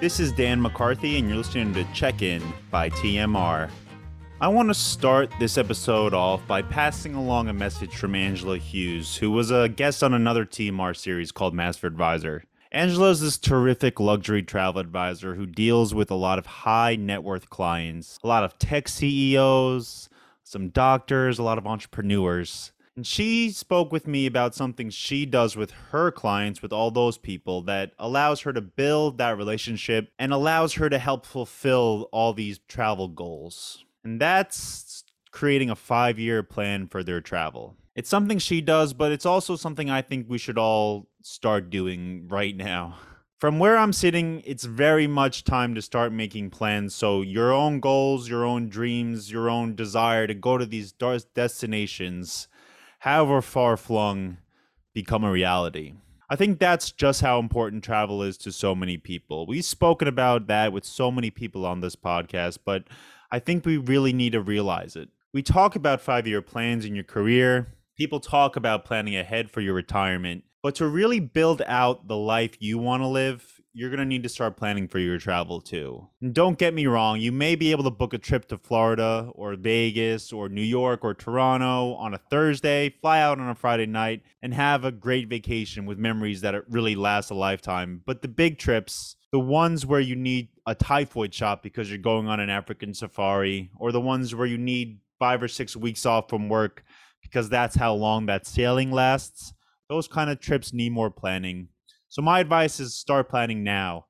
This is Dan McCarthy, and you're listening to Check In by TMR. I want to start this episode off by passing along a message from Angela Hughes, who was a guest on another TMR series called Master Advisor. Angela is this terrific luxury travel advisor who deals with a lot of high net worth clients, a lot of tech CEOs, some doctors, a lot of entrepreneurs. And she spoke with me about something she does with her clients, with all those people, that allows her to build that relationship and allows her to help fulfill all these travel goals. And that's creating a five year plan for their travel. It's something she does, but it's also something I think we should all start doing right now. From where I'm sitting, it's very much time to start making plans. So, your own goals, your own dreams, your own desire to go to these destinations however far flung, become a reality. I think that's just how important travel is to so many people. We've spoken about that with so many people on this podcast, but I think we really need to realize it. We talk about five year plans in your career, people talk about planning ahead for your retirement, but to really build out the life you want to live, you're going to need to start planning for your travel too. And don't get me wrong, you may be able to book a trip to Florida or Vegas or New York or Toronto on a Thursday, fly out on a Friday night, and have a great vacation with memories that really last a lifetime. But the big trips, the ones where you need a typhoid shot because you're going on an African safari, or the ones where you need five or six weeks off from work because that's how long that sailing lasts, those kind of trips need more planning so my advice is start planning now.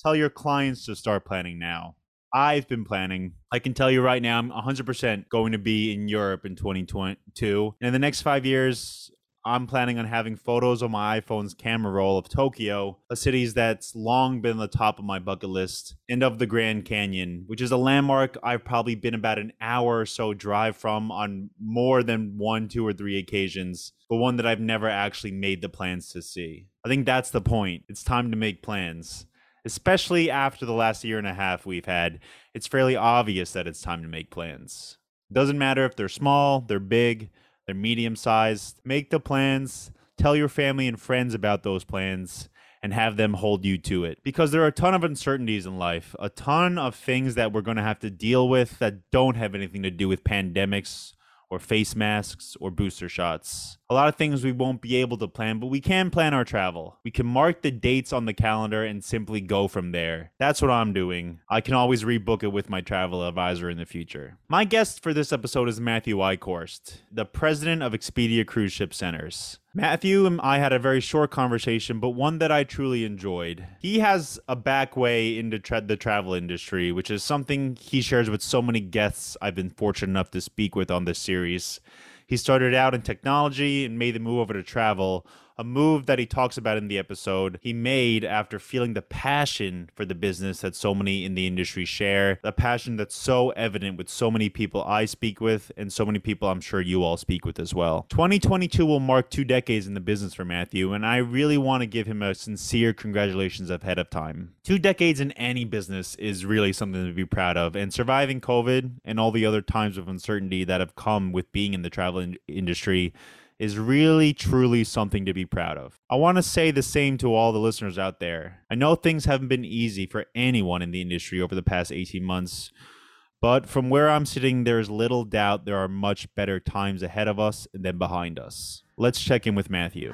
Tell your clients to start planning now. I've been planning. I can tell you right now, I'm 100% going to be in Europe in 2022. And in the next five years, I'm planning on having photos on my iPhone's camera roll of Tokyo, a city that's long been the top of my bucket list, and of the Grand Canyon, which is a landmark I've probably been about an hour or so drive from on more than one, two, or three occasions, but one that I've never actually made the plans to see. I think that's the point. It's time to make plans. Especially after the last year and a half we've had, it's fairly obvious that it's time to make plans. Doesn't matter if they're small, they're big, they're medium sized. Make the plans, tell your family and friends about those plans, and have them hold you to it. Because there are a ton of uncertainties in life, a ton of things that we're going to have to deal with that don't have anything to do with pandemics or face masks or booster shots. A lot of things we won't be able to plan, but we can plan our travel. We can mark the dates on the calendar and simply go from there. That's what I'm doing. I can always rebook it with my travel advisor in the future. My guest for this episode is Matthew Eichhorst, the president of Expedia Cruise Ship Centers. Matthew and I had a very short conversation, but one that I truly enjoyed. He has a back way into tra- the travel industry, which is something he shares with so many guests I've been fortunate enough to speak with on this series. He started out in technology and made the move over to travel, a move that he talks about in the episode he made after feeling the passion for the business that so many in the industry share, the passion that's so evident with so many people I speak with and so many people I'm sure you all speak with as well. 2022 will mark two decades in the business for Matthew, and I really want to give him a sincere congratulations ahead of time. Two decades in any business is really something to be proud of, and surviving COVID and all the other times of uncertainty that have come with being in the travel in- industry is really, truly something to be proud of. I want to say the same to all the listeners out there. I know things haven't been easy for anyone in the industry over the past 18 months, but from where I'm sitting, there's little doubt there are much better times ahead of us than behind us. Let's check in with Matthew.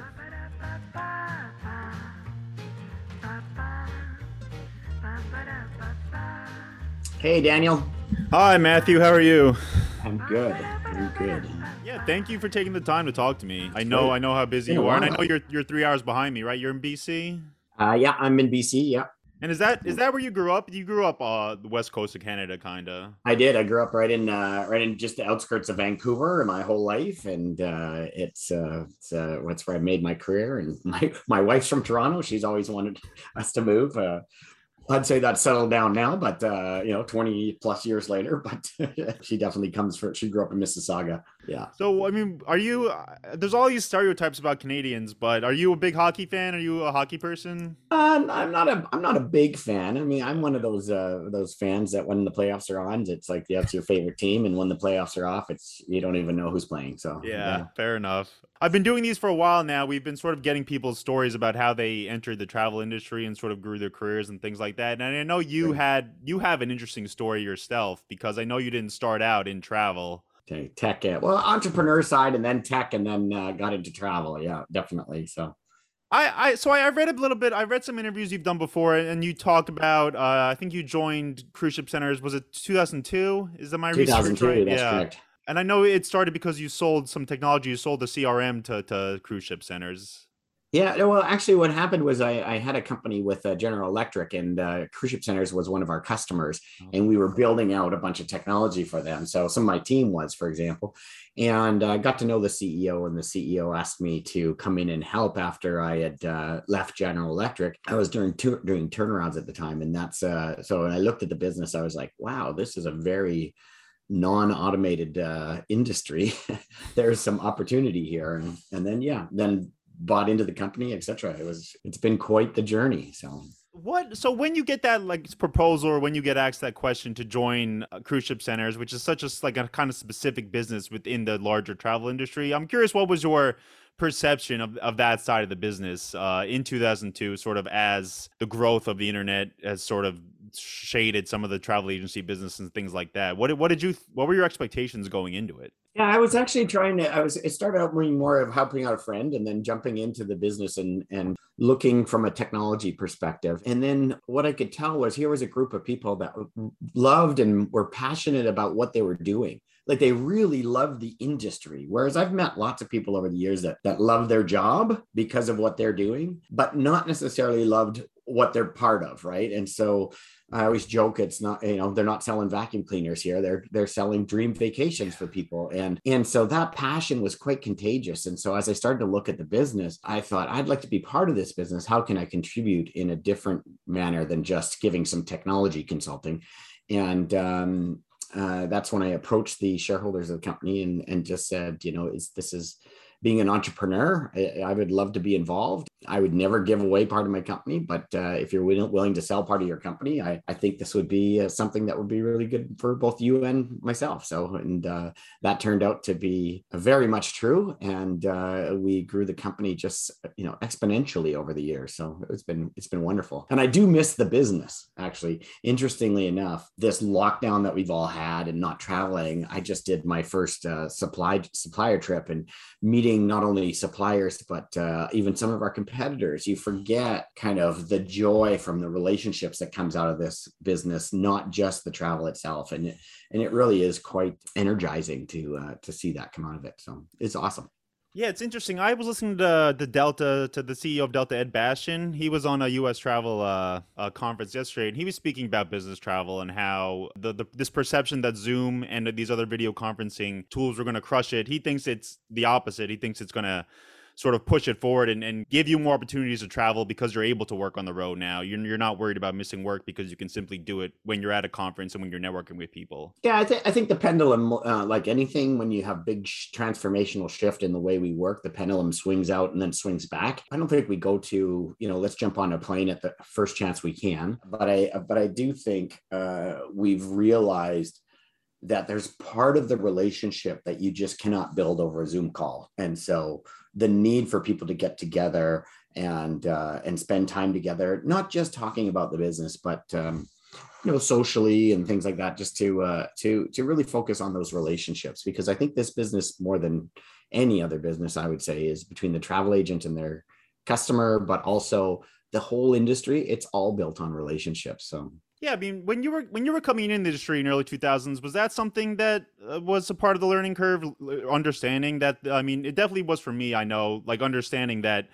Hey, Daniel. Hi, Matthew. How are you? I'm good. I'm good. Yeah, thank you for taking the time to talk to me. I know, I know how busy you are, and I know you're you're three hours behind me, right? You're in BC. Uh, yeah, I'm in BC. Yeah. And is that is that where you grew up? You grew up uh the west coast of Canada, kinda. I did. I grew up right in uh, right in just the outskirts of Vancouver my whole life, and uh, it's uh, it's uh, that's where I made my career. And my my wife's from Toronto. She's always wanted us to move. Uh, I'd say that's settled down now, but uh, you know, 20 plus years later, but she definitely comes from she grew up in Mississauga. Yeah. So I mean, are you uh, there's all these stereotypes about Canadians, but are you a big hockey fan? Are you a hockey person? Uh, I'm not a I'm not a big fan. I mean, I'm one of those uh those fans that when the playoffs are on, it's like that's your favorite team, and when the playoffs are off, it's you don't even know who's playing. So yeah, yeah. fair enough. I've been doing these for a while now. We've been sort of getting people's stories about how they entered the travel industry and sort of grew their careers and things like that. And I know you had you have an interesting story yourself because I know you didn't start out in travel. Okay, tech, well, entrepreneur side, and then tech, and then uh, got into travel. Yeah, definitely. So I, I so I, read a little bit. I read some interviews you've done before, and you talked about. Uh, I think you joined cruise ship centers. Was it 2002? Is that my 2002, research right? That's yeah. correct. And I know it started because you sold some technology. You sold the CRM to to cruise ship centers. Yeah, well, actually, what happened was I, I had a company with uh, General Electric, and uh, Cruise Ship Centers was one of our customers, oh. and we were building out a bunch of technology for them. So some of my team was, for example, and I uh, got to know the CEO, and the CEO asked me to come in and help after I had uh, left General Electric. I was doing doing turnarounds at the time, and that's uh, so. When I looked at the business, I was like, wow, this is a very non-automated uh, industry there's some opportunity here and, and then yeah then bought into the company, etc. It was it's been quite the journey. So what so when you get that like proposal or when you get asked that question to join uh, cruise ship centers which is such a like a kind of specific business within the larger travel industry i'm curious what was your perception of, of that side of the business uh, in 2002 sort of as the growth of the internet has sort of shaded some of the travel agency business and things like that. What what did you what were your expectations going into it? Yeah, I was actually trying to. I was. It started out being more of helping out a friend, and then jumping into the business and and looking from a technology perspective. And then what I could tell was here was a group of people that loved and were passionate about what they were doing like they really love the industry whereas i've met lots of people over the years that that love their job because of what they're doing but not necessarily loved what they're part of right and so I always joke it's not you know they're not selling vacuum cleaners here. They're they're selling dream vacations for people. And and so that passion was quite contagious. And so as I started to look at the business I thought I'd like to be part of this business. How can I contribute in a different manner than just giving some technology consulting? And um, uh, that's when I approached the shareholders of the company and and just said you know is this is being an entrepreneur, I, I, would love to be involved. I would never give away part of my company, but uh, if you're willing to sell part of your company, I, I think this would be uh, something that would be really good for both you and myself. So, and uh, that turned out to be very much true. And uh, we grew the company just, you know, exponentially over the years. So it's been, it's been wonderful. And I do miss the business actually. Interestingly enough, this lockdown that we've all had and not traveling, I just did my first uh, supply supplier trip and meeting meeting not only suppliers but uh, even some of our competitors. You forget kind of the joy from the relationships that comes out of this business not just the travel itself. And it, and it really is quite energizing to uh, to see that come out of it. So it's awesome yeah, it's interesting. I was listening to the Delta to the CEO of Delta, Ed Bastian. He was on a U.S. travel uh, conference yesterday, and he was speaking about business travel and how the, the this perception that Zoom and these other video conferencing tools were going to crush it. He thinks it's the opposite. He thinks it's going to sort of push it forward and, and give you more opportunities to travel because you're able to work on the road now. You're, you're not worried about missing work because you can simply do it when you're at a conference and when you're networking with people. Yeah, I, th- I think the pendulum, uh, like anything, when you have big sh- transformational shift in the way we work, the pendulum swings out and then swings back. I don't think we go to, you know, let's jump on a plane at the first chance we can. But I, but I do think uh, we've realized that there's part of the relationship that you just cannot build over a Zoom call. And so the need for people to get together and uh, and spend time together, not just talking about the business, but um, you know socially and things like that, just to uh, to to really focus on those relationships. Because I think this business, more than any other business, I would say, is between the travel agent and their customer, but also the whole industry. It's all built on relationships. So yeah, I mean, when you were when you were coming in the industry in early 2000s, was that something that uh, was a part of the learning curve? Understanding that, I mean, it definitely was for me. I know, like understanding that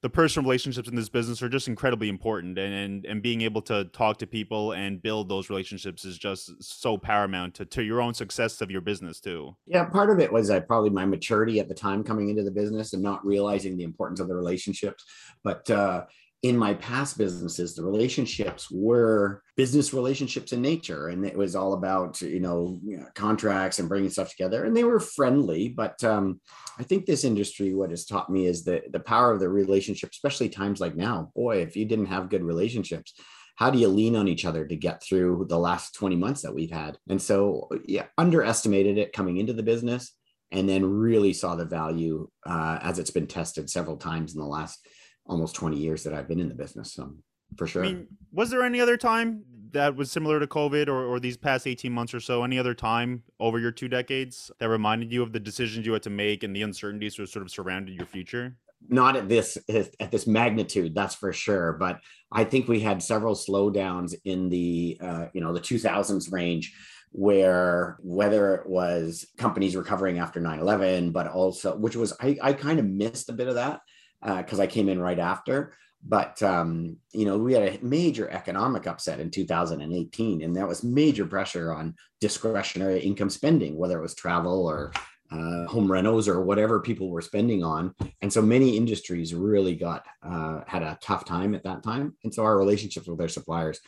the personal relationships in this business are just incredibly important, and and, and being able to talk to people and build those relationships is just so paramount to, to your own success of your business too. Yeah, part of it was uh, probably my maturity at the time coming into the business and not realizing the importance of the relationships, but. uh in my past businesses, the relationships were business relationships in nature. And it was all about, you know, contracts and bringing stuff together. And they were friendly. But um, I think this industry, what has taught me is the, the power of the relationship, especially times like now. Boy, if you didn't have good relationships, how do you lean on each other to get through the last 20 months that we've had? And so, yeah, underestimated it coming into the business and then really saw the value uh, as it's been tested several times in the last almost 20 years that I've been in the business. So for sure. I mean, was there any other time that was similar to COVID or, or these past 18 months or so? Any other time over your two decades that reminded you of the decisions you had to make and the uncertainties that sort of surrounded your future? Not at this at this magnitude, that's for sure. But I think we had several slowdowns in the uh, you know the 2000s range where whether it was companies recovering after 9-11 but also which was i, I kind of missed a bit of that because uh, i came in right after. But um, you know we had a major economic upset in 2018 and that was major pressure on discretionary income spending whether it was travel or uh, home renos or whatever people were spending on. And so many industries really got uh, had a tough time at that time. And so our relationships with their suppliers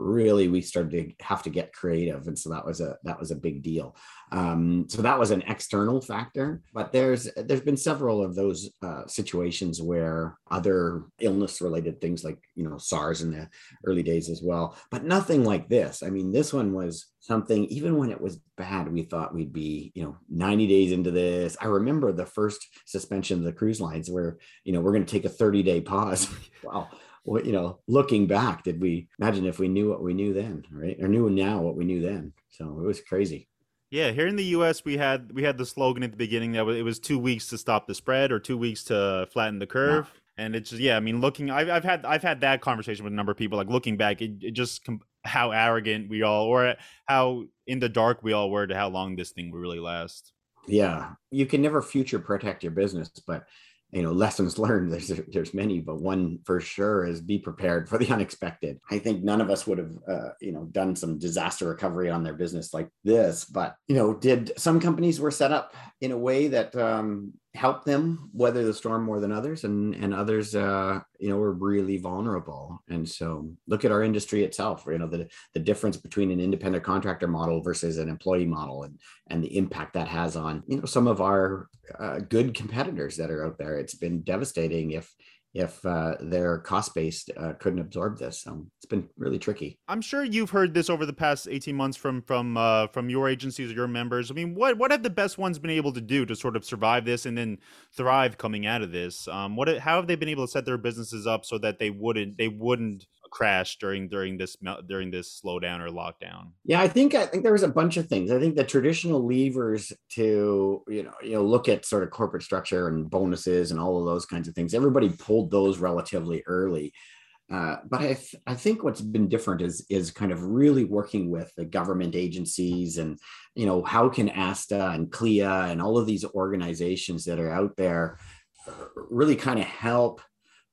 really we started to have to get creative and so that was a that was a big deal. Um, so that was an external factor but there's there's been several of those uh, situations where other illness related things like you know sars in the early days as well but nothing like this. I mean this one was something even when it was bad we thought we'd be you know 90 days into this. I remember the first suspension of the cruise lines where you know we're going to take a 30 day pause. Wow what you know looking back did we imagine if we knew what we knew then right? Or knew now what we knew then. So it was crazy. Yeah here in the us we had we had the slogan at the beginning that it was two weeks to stop the spread or two weeks to flatten the curve. And it's just yeah i mean looking I've, I've had i've had that conversation with a number of people like looking back it, it just how arrogant we all or how in the dark we all were to how long this thing would really last. Yeah. You can never future protect your business but you know lessons learned there's there's many but one for sure is be prepared for the unexpected. I think none of us would have uh, you know done some disaster recovery on their business like this but you know did some companies were set up in a way that um, help them weather the storm more than others and and others uh you know were really vulnerable. And so look at our industry itself you know the the difference between an independent contractor model versus an employee model and and the impact that has on you know some of our uh, good competitors that are out there. It's been devastating if if uh, their cost base uh, couldn't absorb this. So it's been really tricky. I'm sure you've heard this over the past 18 months from from uh, from your agencies or your members. I mean, what what have the best ones been able to do to sort of survive this and then thrive coming out of this? Um, what how have they been able to set their businesses up so that they wouldn't they wouldn't crash during during this during this slowdown or lockdown? Yeah, I think I think there was a bunch of things. I think the traditional levers to you know you know look at sort of corporate structure and bonuses and all of those kinds of things. Everybody pulled those relatively early. Uh, but I, th- I think what's been different is is kind of really working with the government agencies and you know how can ASTA and CLIA and all of these organizations that are out there uh, really kind of help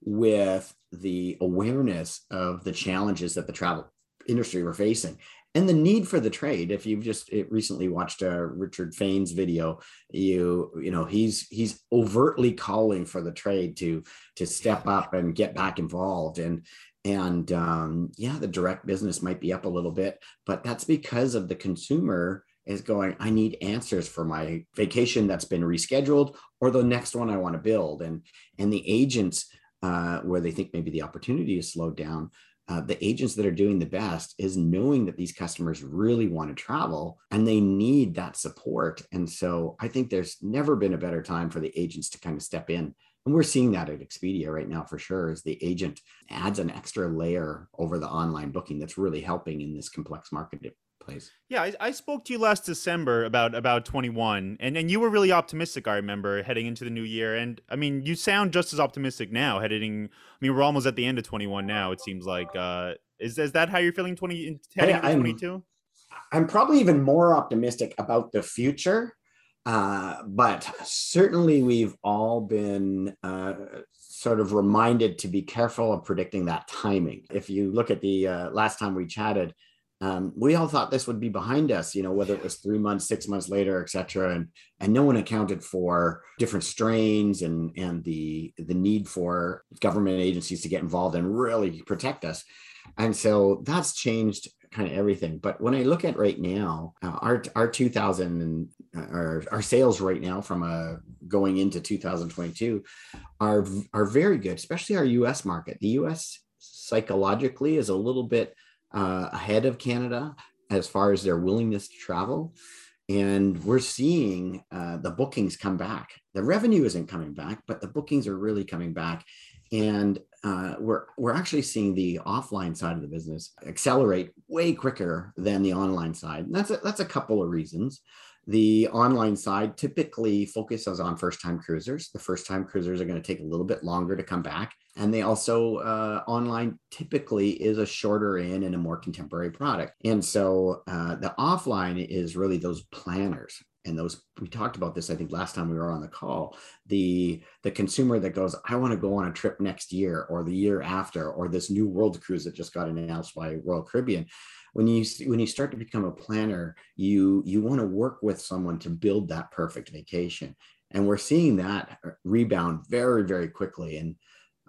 with the awareness of the challenges that the travel industry were facing and the need for the trade. If you've just recently watched a uh, richard fain's video you you know he's he's overtly calling for the trade to to step up and get back involved. And and um, yeah the direct business might be up a little bit but that's because of the consumer is going i need answers for my vacation that's been rescheduled or the next one i want to build. And and the agents uh, where they think maybe the opportunity is slowed down, uh, the agents that are doing the best is knowing that these customers really want to travel and they need that support. And so I think there's never been a better time for the agents to kind of step in. And we're seeing that at Expedia right now for sure, as the agent adds an extra layer over the online booking that's really helping in this complex market place. Yeah, I, I, spoke to you last December about about 21, and and you were really optimistic. I remember heading into the new year, and I mean, you sound just as optimistic now. Heading, I mean, we're almost at the end of 21 now. It seems like. Uh, is is that how you're feeling 20 heading into 22? I'm probably even more optimistic about the future. Uh, but certainly, we've all been uh, sort of reminded to be careful of predicting that timing. If you look at the uh, last time we chatted, um, we all thought this would be behind us, you know, whether it was three months, six months later, et cetera. And, and no one accounted for different strains and, and the, the need for government agencies to get involved and really protect us. And so that's changed kind of everything. But when I look at right now, uh, our, our 2000 and our, our sales right now from a uh, going into 2022 are, are very good, especially our US market. The US psychologically is a little bit uh, ahead of Canada as far as their willingness to travel. and we're seeing uh, the bookings come back. The revenue isn't coming back, but the bookings are really coming back, and uh, we're we're actually seeing the offline side of the business accelerate way quicker than the online side. And that's a, that's a couple of reasons. The online side typically focuses on first time cruisers. The first time cruisers are going to take a little bit longer to come back. And they also, uh, online typically is a shorter in and a more contemporary product. And so uh, the offline is really those planners and those we talked about this i think last time we were on the call the the consumer that goes i want to go on a trip next year or the year after or this new world cruise that just got announced by royal caribbean when you when you start to become a planner you you want to work with someone to build that perfect vacation. And we're seeing that rebound very very quickly. And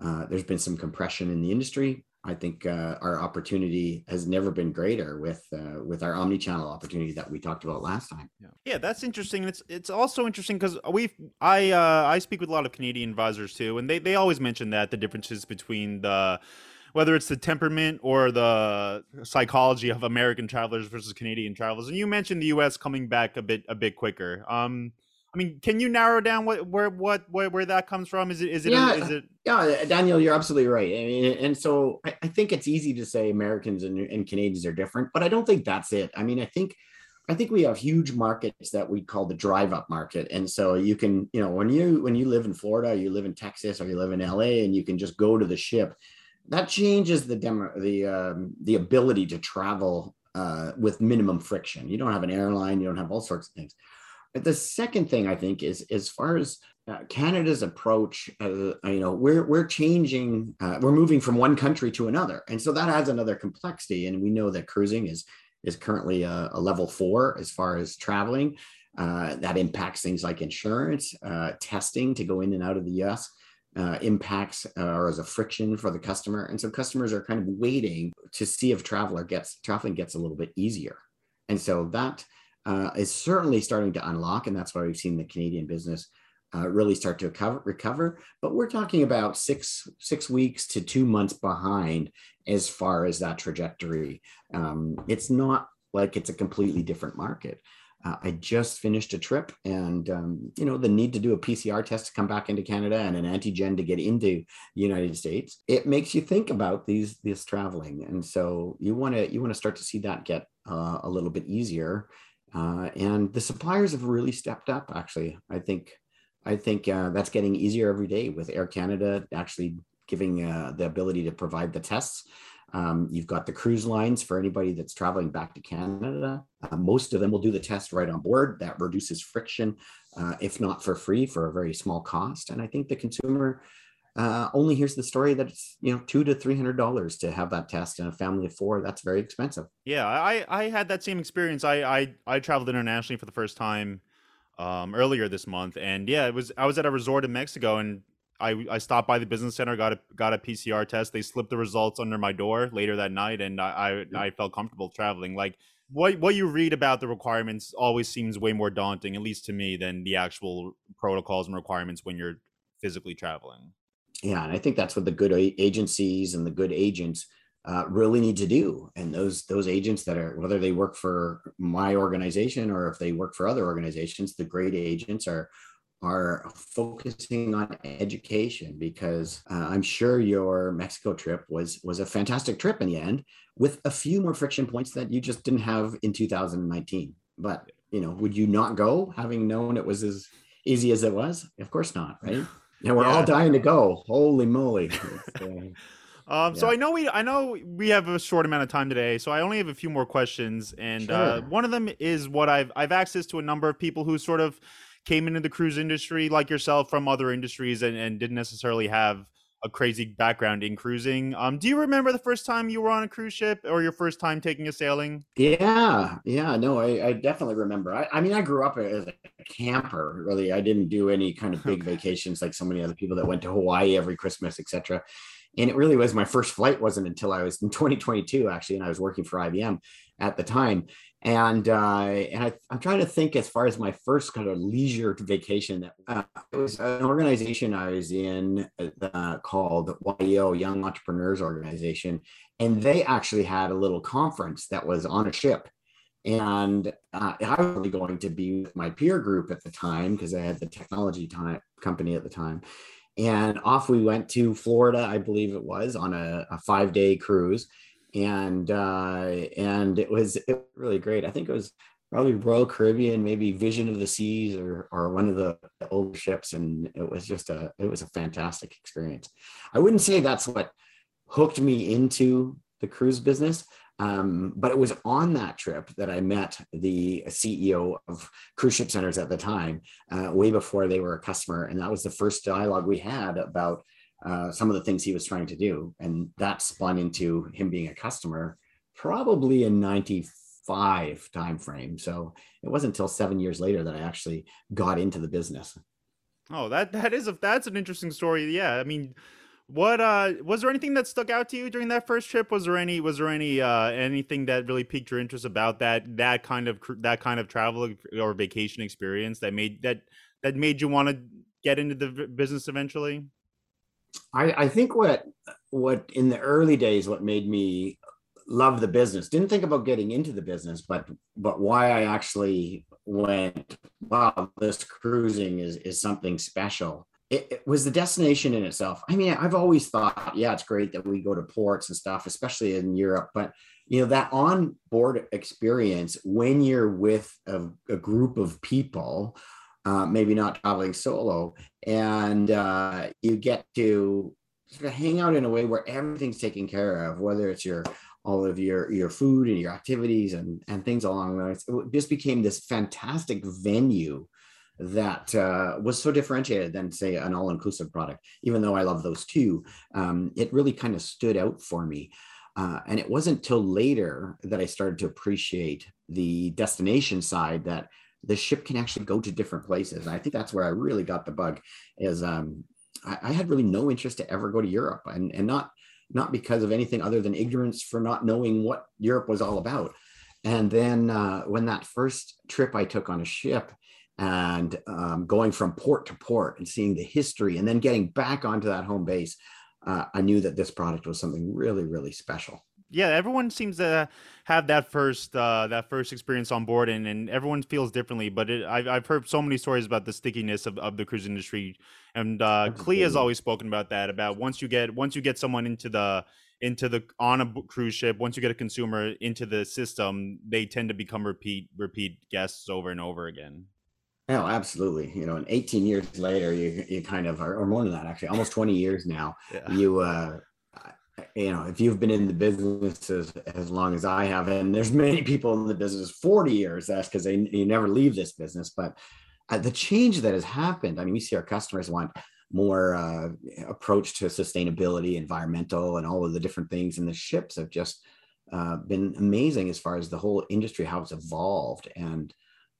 uh, there's been some compression in the industry. I think uh, our opportunity has never been greater with uh, with our omni-channel opportunity that we talked about last time. Yeah, yeah that's interesting. It's it's also interesting because we I uh, I speak with a lot of Canadian advisors too, and they they always mention that the differences between the whether it's the temperament or the psychology of American travelers versus Canadian travelers. And you mentioned the U.S. coming back a bit a bit quicker. Um, I mean, can you narrow down what where what where, where that comes from? Is it is it yeah, is it yeah, Daniel, you're absolutely right. I mean, and so I, I think it's easy to say Americans and, and Canadians are different, but I don't think that's it. I mean, I think I think we have huge markets that we call the drive up market. And so you can, you know, when you when you live in Florida, or you live in Texas or you live in LA and you can just go to the ship that changes the demo the um, the ability to travel uh, with minimum friction. You don't have an airline, you don't have all sorts of things. But the second thing I think is as far as uh, Canada's approach, uh, you know, we're we're changing, uh, we're moving from one country to another, and so that adds another complexity. And we know that cruising is is currently a, a level four as far as traveling. Uh, that impacts things like insurance, uh, testing to go in and out of the U.S uh, impacts uh, or as a friction for the customer. And so customers are kind of waiting to see if traveler gets traveling gets a little bit easier. And so that uh, is certainly starting to unlock, and that's why we've seen the Canadian business uh, really start to recover, recover. But we're talking about six six weeks to two months behind as far as that trajectory. Um, it's not like it's a completely different market. Uh, I just finished a trip, and um, you know the need to do a PCR test to come back into Canada and an antigen to get into the United States. It makes you think about these this traveling, and so you want to you want to start to see that get uh, a little bit easier. Uh, and the suppliers have really stepped up. Actually, I think I think uh, that's getting easier every day with Air Canada actually giving uh, the ability to provide the tests. Um, you've got the cruise lines for anybody that's traveling back to Canada. Uh, most of them will do the test right on board. That reduces friction, uh, if not for free, for a very small cost. And I think the consumer uh, only hears the story that it's you know two to three hundred dollars to have that test, in a family of four that's very expensive. Yeah, I I had that same experience. I I, I traveled internationally for the first time um, earlier this month, and yeah, it was I was at a resort in Mexico, and I, I stopped by the business center, got a got a PCR test. They slipped the results under my door later that night, and I I, I felt comfortable traveling. Like what what you read about the requirements always seems way more daunting, at least to me, than the actual protocols and requirements when you're physically traveling. Yeah, and I think that's what the good agencies and the good agents uh, really need to do. And those those agents that are whether they work for my organization or if they work for other organizations, the great agents are are focusing on education because uh, I'm sure your Mexico trip was was a fantastic trip in the end with a few more friction points that you just didn't have in 2019. But you know, would you not go having known it was as easy as it was? Of course not, right? And we're yeah. all dying to go. Holy moly! Uh, um, yeah. So I know we I know we have a short amount of time today, so I only have a few more questions, and uh, sure. uh, one of them is what I've I've access to a number of people who sort of came into the cruise industry like yourself from other industries and, and didn't necessarily have a crazy background in cruising. Um, do you remember the first time you were on a cruise ship or your first time taking a sailing? Yeah, yeah, no, I, I definitely remember. I, I, mean, I grew up as a camper. Really, I didn't do any kind of big vacations like so many other people that went to Hawaii every Christmas, etc. And it really was my first flight wasn't until I was in 2022 actually, and I was working for IBM at the time and uh, and I, am trying to think as far as my first kind of leisure vacation. Uh, it was an organization I was in uh, called YEO Young Entrepreneurs Organization, and they actually had a little conference that was on a ship, And uh, I was really going to be with my peer group at the time because I had the technology time, company at the time. And off we went to Florida, I believe it was, on a, a five day cruise. And uh, and it was, it really great. I think it was probably Royal Caribbean, maybe Vision of the Seas or or one of the old ships, and it was just a it was a fantastic experience. I wouldn't say that's what hooked me into the cruise business, um, but it was on that trip that I met the CEO of Cruise Ship Centers at the time, uh, way before they were a customer, and that was the first dialogue we had about uh, some of the things he was trying to do, and that spun into him being a customer, probably in '94 five time frame. So it wasn't until seven years later that I actually got into the business. Oh, that that is a that's an interesting story. Yeah, I mean, what uh was there anything that stuck out to you during that first trip? Was there any was there any uh anything that really piqued your interest about that that kind of that kind of travel or vacation experience that made that that made you want to get into the business eventually? I, I think what what in the early days what made me love the business. Didn't think about getting into the business, but but why I actually went, wow, this cruising is is something special. It, it, was the destination in itself. I mean, I've always thought, yeah, it's great that we go to ports and stuff, especially in Europe, but you know that on board experience when you're with a, a group of people uh, maybe not traveling solo and uh, you get to sort of hang out in a way where everything's taken care of whether it's your all of your your food and your activities and and things along those. It just became this fantastic venue that uh, was so differentiated than say an all-inclusive product. Even though I love those too, um, it really kind of stood out for me. Uh, and it wasn't till later that I started to appreciate the destination side that the ship can actually go to different places. And I think that's where I really got the bug. Is um, I, I, had really no interest to ever go to Europe, and and not not because of anything other than ignorance for not knowing what Europe was all about. And then uh, when that first trip I took on a ship and um, going from port to port and seeing the history and then getting back onto that home base, uh, I knew that this product was something really, really special yeah, everyone seems to have that first uh, that first experience on board, and, and everyone feels differently. But it, I've I've heard so many stories about the stickiness of, of the cruise industry, and uh, CLIA has always spoken about that. About once you get once you get someone into the into the on a cruise ship, once you get a consumer into the system, they tend to become repeat repeat guests over and over again. Oh, absolutely. You know, and 18 years later, you you kind of are, or more than that, actually, almost 20 years now. Yeah. You uh, you know, if you've been in the business as, as long as I have, and there's many people in the business 40 years, that's because they you never leave this business. But uh, the change that has happened, I mean, we see our customers want more uh, approach to sustainability, environmental, and all of the different things. And the ships have just uh, been amazing as far as the whole industry how it's evolved. And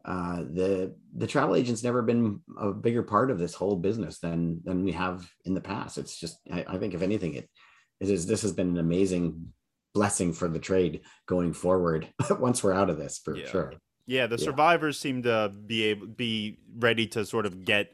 uh, the the travel agent's never been a bigger part of this whole business than than we have in the past. It's just I, I think if anything, it it is this has been an amazing blessing for the trade going forward once we're out of this for yeah. sure. Yeah, the survivors seem to be able be ready to sort of get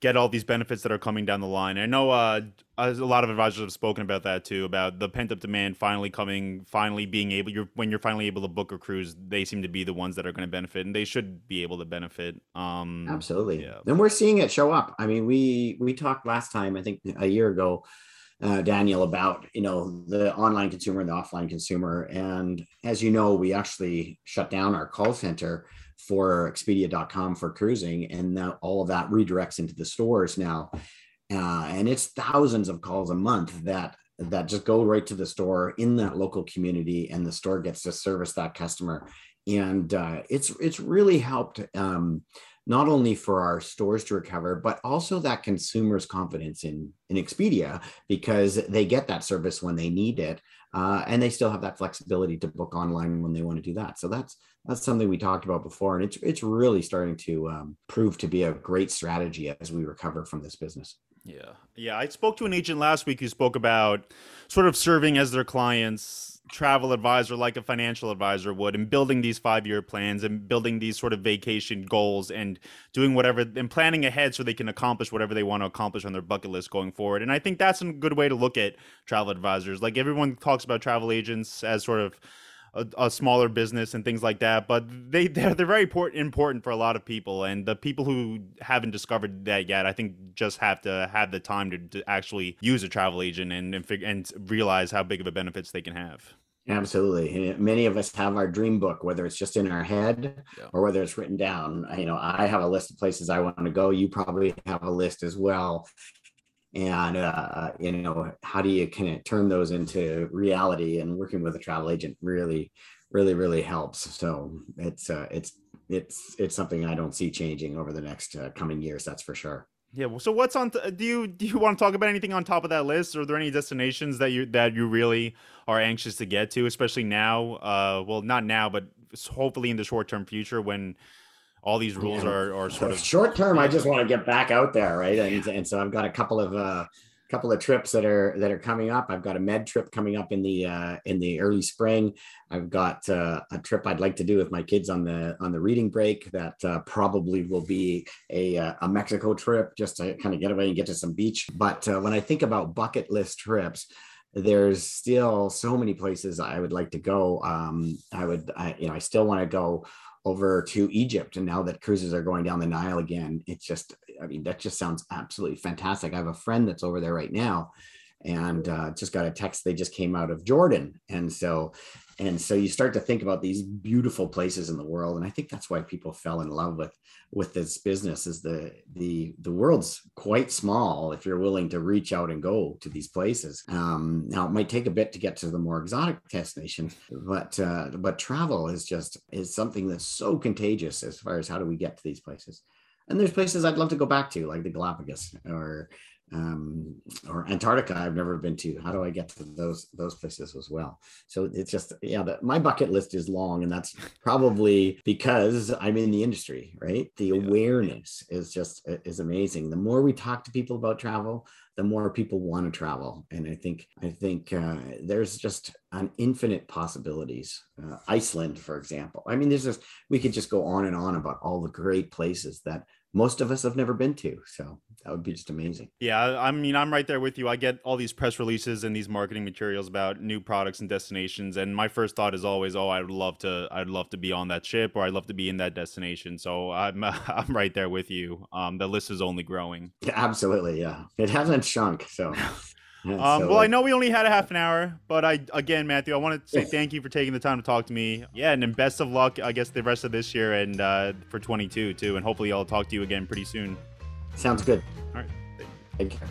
get all these benefits that are coming down the line. I know uh, a lot of advisors have spoken about that too, about the pent up demand finally coming, finally being able. You're when you're finally able to book a cruise, they seem to be the ones that are going to benefit, and they should be able to benefit. Um, Absolutely, yeah. And we're seeing it show up. I mean, we we talked last time, I think a year ago, uh, Daniel about you know the online consumer and the offline consumer. And as you know, we actually shut down our call center for Expedia.com for cruising, and now all of that redirects into the stores now. Uh, and it's thousands of calls a month that that just go right to the store in that local community, and the store gets to service that customer. And uh, it's it's really helped. Um, not only for our stores to recover, but also that consumer's confidence in, in Expedia because they get that service when they need it. Uh, and they still have that flexibility to book online when they want to do that. So that's that's something we talked about before, and it's it's really starting to um, prove to be a great strategy as we recover from this business. Yeah, yeah. I spoke to an agent last week who spoke about sort of serving as their clients travel advisor like a financial advisor would and building these five year plans and building these sort of vacation goals and doing whatever and planning ahead so they can accomplish whatever they want to accomplish on their bucket list going forward. And I think that's a good way to look at travel advisors. Like everyone talks about travel agents as sort of a, a, smaller business and things like that. But they they're, they're very important important for a lot of people, and the people who haven't discovered that yet, I think, just have to have the time to, to actually use a travel agent and and, fig- and realize how big of a benefits they can have. Absolutely. Many of us have our dream book, whether it's just in our head yeah. or whether it's written down. You know, I have a list of places I want to go. You probably have a list as well and uh, you know how do you kind of turn those into reality and working with a travel agent really really really helps so it's uh, it's it's it's something i don't see changing over the next uh, coming years that's for sure yeah well, so what's on t- do you do you want to talk about anything on top of that list are there any destinations that you that you really are anxious to get to especially now uh well not now but hopefully in the short term future when all these rules yeah. are, are sort of short term. I just want to get back out there, right? And, and so I've got a couple of uh, couple of trips that are that are coming up. I've got a med trip coming up in the uh, in the early spring. I've got uh, a trip I'd like to do with my kids on the on the reading break. That uh, probably will be a uh, a Mexico trip just to kind of get away and get to some beach. But uh, when I think about bucket list trips, there's still so many places I would like to go. Um, I would, I, you know, I still want to go over to Egypt. And now that cruises are going down the Nile again, it's just, I mean, that just sounds absolutely fantastic. I have a friend that's over there right now and uh, just got a text. They just came out of Jordan. And so and so you start to think about these beautiful places in the world and i think that's why people fell in love with with this business is the the the world's quite small if you're willing to reach out and go to these places. Um, now it might take a bit to get to the more exotic destinations but uh, but travel is just is something that's so contagious as far as how do we get to these places. And there's places I'd love to go back to, like the Galapagos or um, or Antarctica I've never been to. How do I get to those those places as well? So it's just yeah, the, my bucket list is long, and that's probably because I'm in the industry, right? The yeah. awareness is just is amazing. The more we talk to people about travel, the more people want to travel, and I think I think uh, there's just an infinite possibilities. Uh, Iceland, for example. I mean, there's just we could just go on and on about all the great places that most of us have never been to. So that would be just amazing. Yeah, I mean, I'm right there with you. I get all these press releases and these marketing materials about new products and destinations, and my first thought is always, "Oh, I'd love to, I'd love to be on that ship, or I'd love to be in that destination." So I'm, I'm right there with you. Um, the list is only growing. Yeah, absolutely. Yeah, it hasn't shrunk. So. um, so, well, I know we only had a half an hour, but I again, Matthew, I want to say thank you for taking the time to talk to me. Yeah, and then best of luck, I guess, the rest of this year and uh, for 22 too, and hopefully I'll talk to you again pretty soon. Sounds good. All right. Take care.